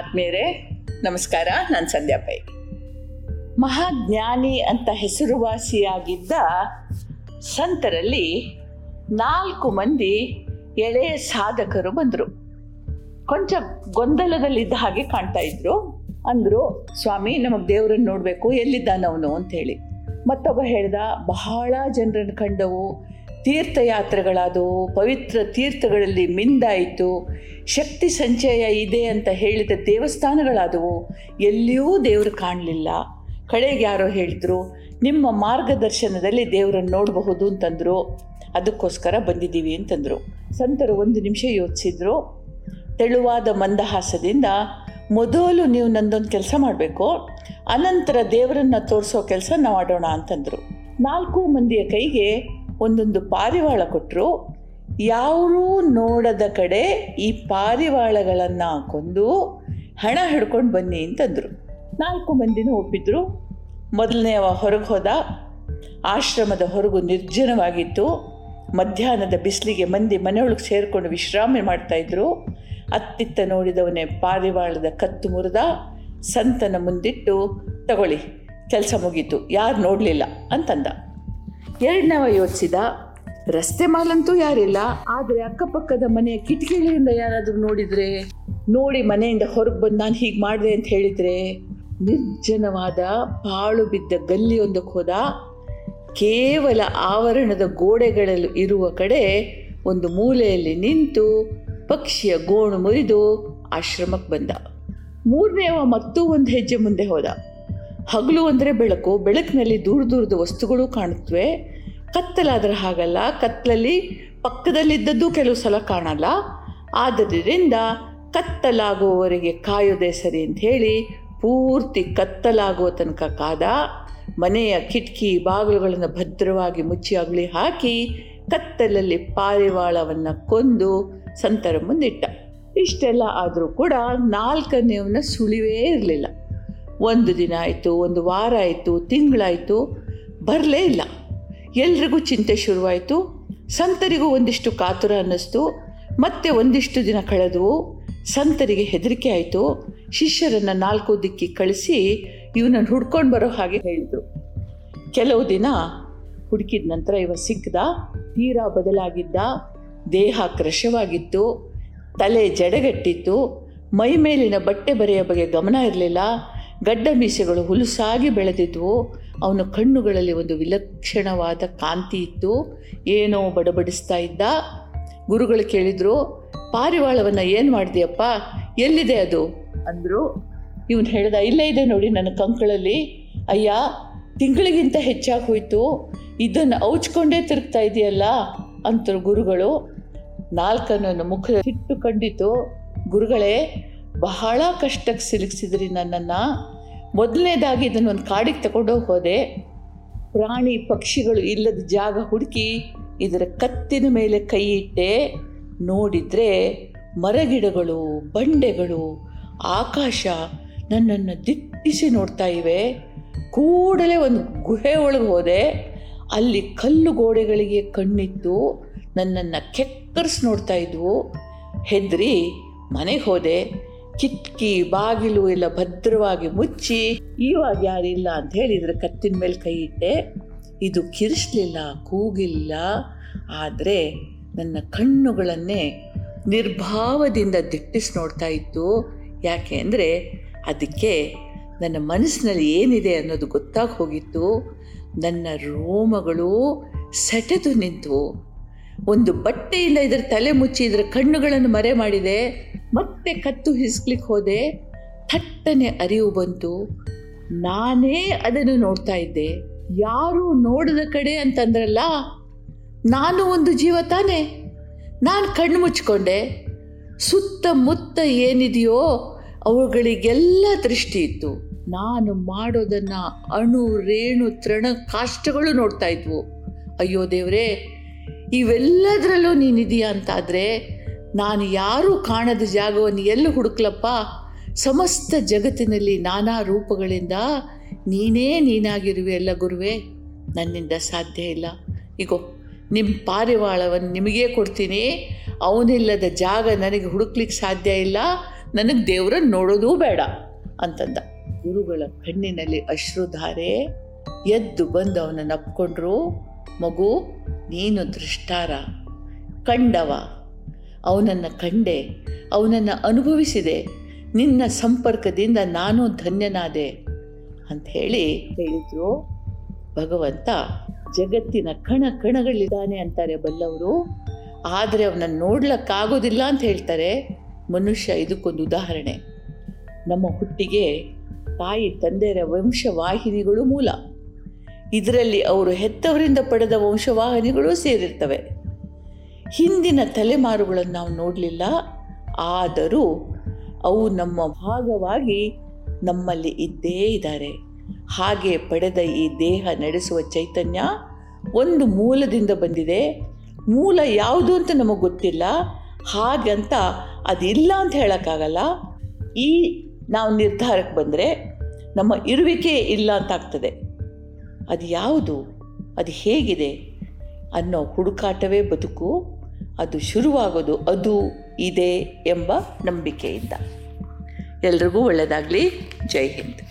ಆತ್ಮೀಯರೇ, ನಮಸ್ಕಾರ, ನಾನು ಸಂಧ್ಯಾ ಪೈ. ಮಹಾಜ್ಞಾನಿ ಅಂತ ಹೆಸರುವಾಸಿಯಾಗಿದ್ದ ಸಂತರಲ್ಲಿ ನಾಲ್ಕು ಮಂದಿ ಎಳೆಯ ಸಾಧಕರು ಬಂದರು. ಕೊಂಚ ಗೊಂದಲದಲ್ಲಿದ್ದ ಹಾಗೆ ಕಾಣ್ತಾ ಇದ್ರು. ಅಂದರು, ಸ್ವಾಮಿ, ನಮಗೆ ದೇವರನ್ನು ನೋಡಬೇಕು, ಎಲ್ಲಿದ್ದಾನವನು? ಅಂತ ಹೇಳಿ. ಮತ್ತೊಬ್ಬ ಹೇಳ್ದ, ಬಹಳ ಜನರನ್ನು ಕಂಡವು ತೀರ್ಥಯಾತ್ರೆಗಳಾದವು, ಪವಿತ್ರ ತೀರ್ಥಗಳಲ್ಲಿ ಮಿಂದಾಯಿತು, ಶಕ್ತಿ ಸಂಚಯ ಇದೆ ಅಂತ ಹೇಳಿದ ದೇವಸ್ಥಾನಗಳಾದವು, ಎಲ್ಲಿಯೂ ದೇವರು ಕಾಣಲಿಲ್ಲ. ಕಡೆಗೆ ಯಾರೋ ಹೇಳಿದ್ರು, ನಿಮ್ಮ ಮಾರ್ಗದರ್ಶನದಲ್ಲಿ ದೇವರನ್ನು ನೋಡಬಹುದು ಅಂತಂದರು. ಅದಕ್ಕೋಸ್ಕರ ಬಂದಿದ್ದೀವಿ ಅಂತಂದರು. ಸಂತರು ಒಂದು ನಿಮಿಷ ಯೋಚಿಸಿದ್ರು. ತೆಳುವಾದ ಮಂದಹಾಸದಿಂದ, ಮೊದಲು ನೀವು ನಂದೊಂದು ಕೆಲಸ ಮಾಡಬೇಕು, ಅನಂತರ ದೇವರನ್ನು ತೋರಿಸೋ ಕೆಲಸ ನಾವು ಮಾಡೋಣ ಅಂತಂದರು. ನಾಲ್ಕು ಮಂದಿಯ ಕೈಗೆ ಒಂದೊಂದು ಪಾರಿವಾಳ ಕೊಟ್ಟರು ಯಾರೂ ನೋಡದ ಕಡೆ ಈ ಪಾರಿವಾಳಗಳನ್ನು ಕೊಂದು ಹಣ ಹಿಡ್ಕೊಂಡು ಬನ್ನಿ ಅಂತಂದರು. ನಾಲ್ಕು ಮಂದಿನೂ ಒಪ್ಪಿದ್ರು. ಮೊದಲನೆಯವ ಹೊರಗೆ ಹೋದ. ಆಶ್ರಮದ ಹೊರಗು ನಿರ್ಜನವಾಗಿತ್ತು. ಮಧ್ಯಾಹ್ನದ ಬಿಸಿಲಿಗೆ ಮಂದಿ ಮನೆಯೊಳಗೆ ಸೇರಿಕೊಂಡು ವಿಶ್ರಾಮ ಮಾಡ್ತಾಯಿದ್ರು ಅತ್ತಿತ್ತ ನೋಡಿದವನೇ ಪಾರಿವಾಳದ ಕತ್ತು ಮುರಿದ. ಸಂತನ ಮುಂದಿಟ್ಟು, ತಗೊಳ್ಳಿ, ಕೆಲಸ ಮುಗೀತು, ಯಾರು ನೋಡಲಿಲ್ಲ? ಅಂತಂದ. ಎರಡನವ ಯೋಚಿಸಿದ ರಸ್ತೆ ಮಾಲಂತೂ ಯಾರಿಲ್ಲ, ಆದರೆ ಅಕ್ಕಪಕ್ಕದ ಮನೆಯ ಕಿಟಕಿಗಳಿಂದ ಯಾರಾದರೂ ನೋಡಿದರೆ? ನೋಡಿ ಮನೆಯಿಂದ ಹೊರಗೆ ಬಂದು ನಾನು ಹೀಗೆ ಮಾಡಿದೆ ಅಂತ ಹೇಳಿದರೆ? ನಿರ್ಜನವಾದ ಪಾಳು ಬಿದ್ದ ಗಲ್ಲಿಯೊಂದಕ್ಕೆ ಹೋದ. ಕೇವಲ ಆವರಣದ ಗೋಡೆಗಳಲ್ಲಿ ಇರುವ ಕಡೆ ಒಂದು ಮೂಲೆಯಲ್ಲಿ ನಿಂತು ಪಕ್ಷಿಯ ಗೋಣು ಮುರಿದು ಆಶ್ರಮಕ್ಕೆ ಬಂದ. ಮೂರನೇವ ಮತ್ತೂ ಒಂದು ಹೆಜ್ಜೆ ಮುಂದೆ ಹೋದ. ಹಗಲು ಅಂದರೆ ಬೆಳಕು, ಬೆಳಕಿನಲ್ಲಿ ದೂರ ದೂರದ ವಸ್ತುಗಳು ಕಾಣುತ್ತವೆ. ಕತ್ತಲಾದರೆ ಹಾಗಲ್ಲ, ಕತ್ತಲಲ್ಲಿ ಪಕ್ಕದಲ್ಲಿದ್ದದ್ದು ಕೆಲವು ಸಲ ಕಾಣಲ್ಲ. ಆದ್ದರಿಂದ ಕತ್ತಲಾಗುವವರೆಗೆ ಕಾಯೋದೇ ಸರಿ ಅಂತ ಹೇಳಿ ಪೂರ್ತಿ ಕತ್ತಲಾಗುವ ತನಕ ಕಾದ, ಮನೆಯ ಕಿಟಕಿ ಬಾಗಿಲುಗಳನ್ನು ಭದ್ರವಾಗಿ ಮುಚ್ಚಿ ಅಗಳಿ ಹಾಕಿ ಕತ್ತಲಲ್ಲಿ ಪಾರಿವಾಳವನ್ನು ಕೊಂದು ಸಂತರ ಮುಂದಿಟ್ಟ. ಇಷ್ಟೆಲ್ಲ ಆದರೂ ಕೂಡ ನಾಲ್ಕನೆಯವನ್ನ ಸುಳಿವೇ ಇರಲಿಲ್ಲ. ಒಂದು ದಿನ ಆಯಿತು, ಒಂದು ವಾರ ಆಯಿತು, ತಿಂಗಳಾಯಿತು, ಬರಲೇ ಇಲ್ಲ. ಎಲ್ರಿಗೂ ಚಿಂತೆ ಶುರುವಾಯಿತು. ಸಂತರಿಗೂ ಒಂದಿಷ್ಟು ಕಾತುರ ಅನ್ನಿಸ್ತು. ಮತ್ತೆ ಒಂದಿಷ್ಟು ದಿನ ಕಳೆದು ಸಂತರಿಗೆ ಹೆದರಿಕೆ ಆಯಿತು. ಶಿಷ್ಯರನ್ನು ನಾಲ್ಕು ದಿಕ್ಕಿ ಕಳಿಸಿ ಇವನನ್ನು ಹುಡ್ಕೊಂಡು ಬರೋ ಹಾಗೆ ಹೇಳಿದರು. ಕೆಲವು ದಿನ ಹುಡುಕಿದ ನಂತರ ಇವ ಸಿಕ್ಕದ ತೀರಾ ಬದಲಾಗಿದ್ದ, ದೇಹ ಕ್ರಶವಾಗಿತ್ತು ತಲೆ ಜಡೆಗಟ್ಟಿತ್ತು, ಮೈ ಮೇಲಿನ ಬಟ್ಟೆ ಬರೆಯ ಬಗ್ಗೆ ಗಮನ ಇರಲಿಲ್ಲ ಗಡ್ಡ ಮೀಸೆಗಳು ಹುಲುಸಾಗಿ ಬೆಳೆದಿದ್ವು. ಅವನ ಕಣ್ಣುಗಳಲ್ಲಿ ಒಂದು ವಿಲಕ್ಷಣವಾದ ಕಾಂತಿ ಇತ್ತು. ಏನೋ ಬಡಬಡಿಸ್ತಾ ಇದ್ದ. ಗುರುಗಳು ಕೇಳಿದರು, ಪಾರಿವಾಳವನ್ನು ಏನು ಮಾಡಿದೆಯಪ್ಪ? ಎಲ್ಲಿದೆ ಅದು? ಅಂದರು. ಇವನು ಹೇಳ್ದ, ಇಲ್ಲೇ ಇದೆ ನೋಡಿ ನನ್ನ ಕಂಕಳಲ್ಲಿ. ಅಯ್ಯ, ತಿಂಗಳಿಗಿಂತ ಹೆಚ್ಚಾಗಿ ಹೋಯಿತು. ಇದನ್ನು ಔಚ್ಕೊಂಡೇ ತಿರುಗ್ತಾ ಇದೆಯಲ್ಲ? ಅಂತರು ಗುರುಗಳು. ನಾಲ್ಕನನ್ನು ಮುಖ ಇಟ್ಟು ಕಂಡಿತು. ಗುರುಗಳೇ ಬಹಳ ಕಷ್ಟಕ್ಕೆ ಸಿಲುಕಿಸಿದ್ರಿ ನನ್ನನ್ನು. ಮೊದಲನೇದಾಗಿ ಇದನ್ನೊಂದು ಕಾಡಿಗೆ ತಗೊಂಡೋಗಿ ಹೋದೆ. ಪ್ರಾಣಿ ಪಕ್ಷಿಗಳು ಇಲ್ಲದ ಜಾಗ ಹುಡುಕಿ ಇದರ ಕತ್ತಿನ ಮೇಲೆ ಕೈ ಇಟ್ಟೆ. ನೋಡಿದರೆ ಮರಗಿಡಗಳು, ಬಂಡೆಗಳು, ಆಕಾಶ ನನ್ನನ್ನು ದಿಟ್ಟಿಸಿ ನೋಡ್ತಾ ಇವೆ. ಕೂಡಲೇ ಒಂದು ಗುಹೆ ಒಳಗೆ ಹೋದೆ. ಅಲ್ಲಿ ಕಲ್ಲು ಗೋಡೆಗಳಿಗೆ ಕಣ್ಣಿತ್ತು ನನ್ನನ್ನು ಕೆಕ್ಕರಿಸಿ ನೋಡ್ತಾ ಇದ್ವು. ಹೆದ್ರಿ ಮನೆಗೆ ಹೋದೆ. ಕಿಟಕಿ ಬಾಗಿಲು ಎಲ್ಲ ಭದ್ರವಾಗಿ ಮುಚ್ಚಿ ಇವಾಗ ಯಾರಿಲ್ಲ ಅಂತ ಹೇಳಿದ್ರೆ ಕತ್ತಿನ ಮೇಲೆ ಕೈ ಇಟ್ಟೆ. ಇದು ಕಿರಿಸ್ಲಿಲ್ಲ, ಕೂಗಿಲ್ಲ. ಆದರೆ ನನ್ನ ಕಣ್ಣುಗಳನ್ನೇ ನಿರ್ಭಾವದಿಂದ ದಿಟ್ಟಿಸಿ ನೋಡ್ತಾ ಇತ್ತು. ಯಾಕೆ ಅಂದರೆ ಅದಕ್ಕೆ ನನ್ನ ಮನಸ್ಸಿನಲ್ಲಿ ಏನಿದೆ ಅನ್ನೋದು ಗೊತ್ತಾಗಿ ಹೋಗಿತ್ತು. ನನ್ನ ರೋಮಗಳು ಸೆಟೆದು ನಿಂತು ಒಂದು ಬಟ್ಟೆಯಿಂದ ಇದರ ತಲೆ ಮುಚ್ಚಿ ಇದರ ಕಣ್ಣುಗಳನ್ನು ಮರೆ ಮಾಡಿದೆ. ಮತ್ತೆ ಕತ್ತು ಹಿಸ್ಲಿಕ್ಕೆ ಹೋದೆ. ಥಟ್ಟನೆ ಅರಿವು ಬಂತು. ನಾನೇ ಅದನ್ನು ನೋಡ್ತಾ ಇದ್ದೆ. ಯಾರು ನೋಡದ ಕಡೆ ಅಂತಂದ್ರಲ್ಲ, ನಾನು ಒಂದು ಜೀವ ತಾನೆ. ನಾನು ಕಣ್ಣು ಮುಚ್ಕೊಂಡೆ. ಸುತ್ತಮುತ್ತ ಏನಿದೆಯೋ ಅವುಗಳಿಗೆಲ್ಲ ದೃಷ್ಟಿ ಇತ್ತು. ನಾನು ಮಾಡೋದನ್ನು ಅಣು, ರೇಣು, ತೃಣ, ಕಾಷ್ಟಗಳು ನೋಡ್ತಾ ಇದ್ವು. ಅಯ್ಯೋ ದೇವರೇ ಇವೆಲ್ಲದರಲ್ಲೂ ನೀನಿದೆಯಾ ಅಂತಾದರೆ, ನಾನು ಯಾರೂ ಕಾಣದ ಜಾಗವನ್ನು ಎಲ್ಲಿ ಹುಡುಕ್ಲಪ್ಪ? ಸಮಸ್ತ ಜಗತ್ತಿನಲ್ಲಿ ನಾನಾ ರೂಪಗಳಿಂದ ನೀನೇ ನೀನಾಗಿರುವೆ ಎಲ್ಲ ಗುರುವೇ? ನನ್ನಿಂದ ಸಾಧ್ಯ ಇಲ್ಲ. ಇಗೋ ನಿಮ್ಮ ಪಾರಿವಾಳವನ್ನು ನಿಮಗೇ ಕೊಡ್ತೀನಿ. ಅವನಿಲ್ಲದ ಜಾಗ ನನಗೆ ಹುಡುಕ್ಲಿಕ್ಕೆ ಸಾಧ್ಯ ಇಲ್ಲ. ನನಗೆ ದೇವರನ್ನು ನೋಡೋದೂ ಬೇಡ ಅಂತಂದ. ಗುರುಗಳ ಕಣ್ಣಿನಲ್ಲಿ ಅಶ್ರುಧಾರೆ ಎದ್ದು ಬಂದು ಅವನನ್ನು ಅಪ್ಕೊಂಡ್ರು. ಮಗು, ನೀನು ದೃಷ್ಟಾರ ಕಂಡವ. ಅವನನ್ನು ಕಂಡೆ, ಅವನನ್ನು ಅನುಭವಿಸಿದೆ. ನಿನ್ನ ಸಂಪರ್ಕದಿಂದ ನಾನು ಧನ್ಯನಾದೆ ಅಂತ ಹೇಳಿ ಹೇಳಿದ್ರು. ಭಗವಂತ ಜಗತ್ತಿನ ಕಣ ಕಣಗಳಿದ್ದಾನೆ ಅಂತಾರೆ ಬಲ್ಲವರು. ಆದರೆ ಅವನನ್ನು ನೋಡ್ಲಕ್ಕಾಗೋದಿಲ್ಲ ಅಂತ ಹೇಳ್ತಾರೆ. ಮನುಷ್ಯ ಇದಕ್ಕೊಂದು ಉದಾಹರಣೆ. ನಮ್ಮ ಹುಟ್ಟಿಗೆ ತಾಯಿ, ತಂದೆಯರ ವಂಶವಾಹಿನಿಗಳು ಮೂಲ. ಇದರಲ್ಲಿ ಅವರು ಹೆತ್ತವರಿಂದ ಪಡೆದ ವಂಶವಾಹಿನಿಗಳು ಸೇರಿರ್ತವೆ. ಹಿಂದಿನ ತಲೆಮಾರುಗಳನ್ನು ನಾವು ನೋಡಲಿಲ್ಲ. ಆದರೂ ಅವು ನಮ್ಮ ಭಾಗವಾಗಿ ನಮ್ಮಲ್ಲಿ ಇದ್ದೇ ಇದ್ದಾರೆ. ಹಾಗೆ ಪಡೆದ ಈ ದೇಹ ನಡೆಸುವ ಚೈತನ್ಯ ಒಂದು ಮೂಲದಿಂದ ಬಂದಿದೆ. ಮೂಲ ಯಾವುದು ಅಂತ ನಮಗೆ ಗೊತ್ತಿಲ್ಲ. ಹಾಗಂತ ಅದಿಲ್ಲ ಅಂತ ಹೇಳೋಕ್ಕಾಗಲ್ಲ. ಈ ನಾವು ನಿರ್ಧಾರಕ್ಕೆ ಬಂದರೆ ನಮ್ಮ ಇರುವಿಕೆ ಇಲ್ಲ ಅಂತ ಆಗ್ತದೆ. ಅದು ಯಾವುದು? ಅದು ಹೇಗಿದೆ? ಅನ್ನೋ ಹುಡುಕಾಟವೇ ಬದುಕು, ಅದು ಶುರುವಾಗೋದು ಅದು ಇದೆ ಎಂಬ ನಂಬಿಕೆಯಿಂದ. ಎಲ್ರಿಗೂ ಒಳ್ಳೆಯದಾಗಲಿ ಜೈ ಹಿಂದ್.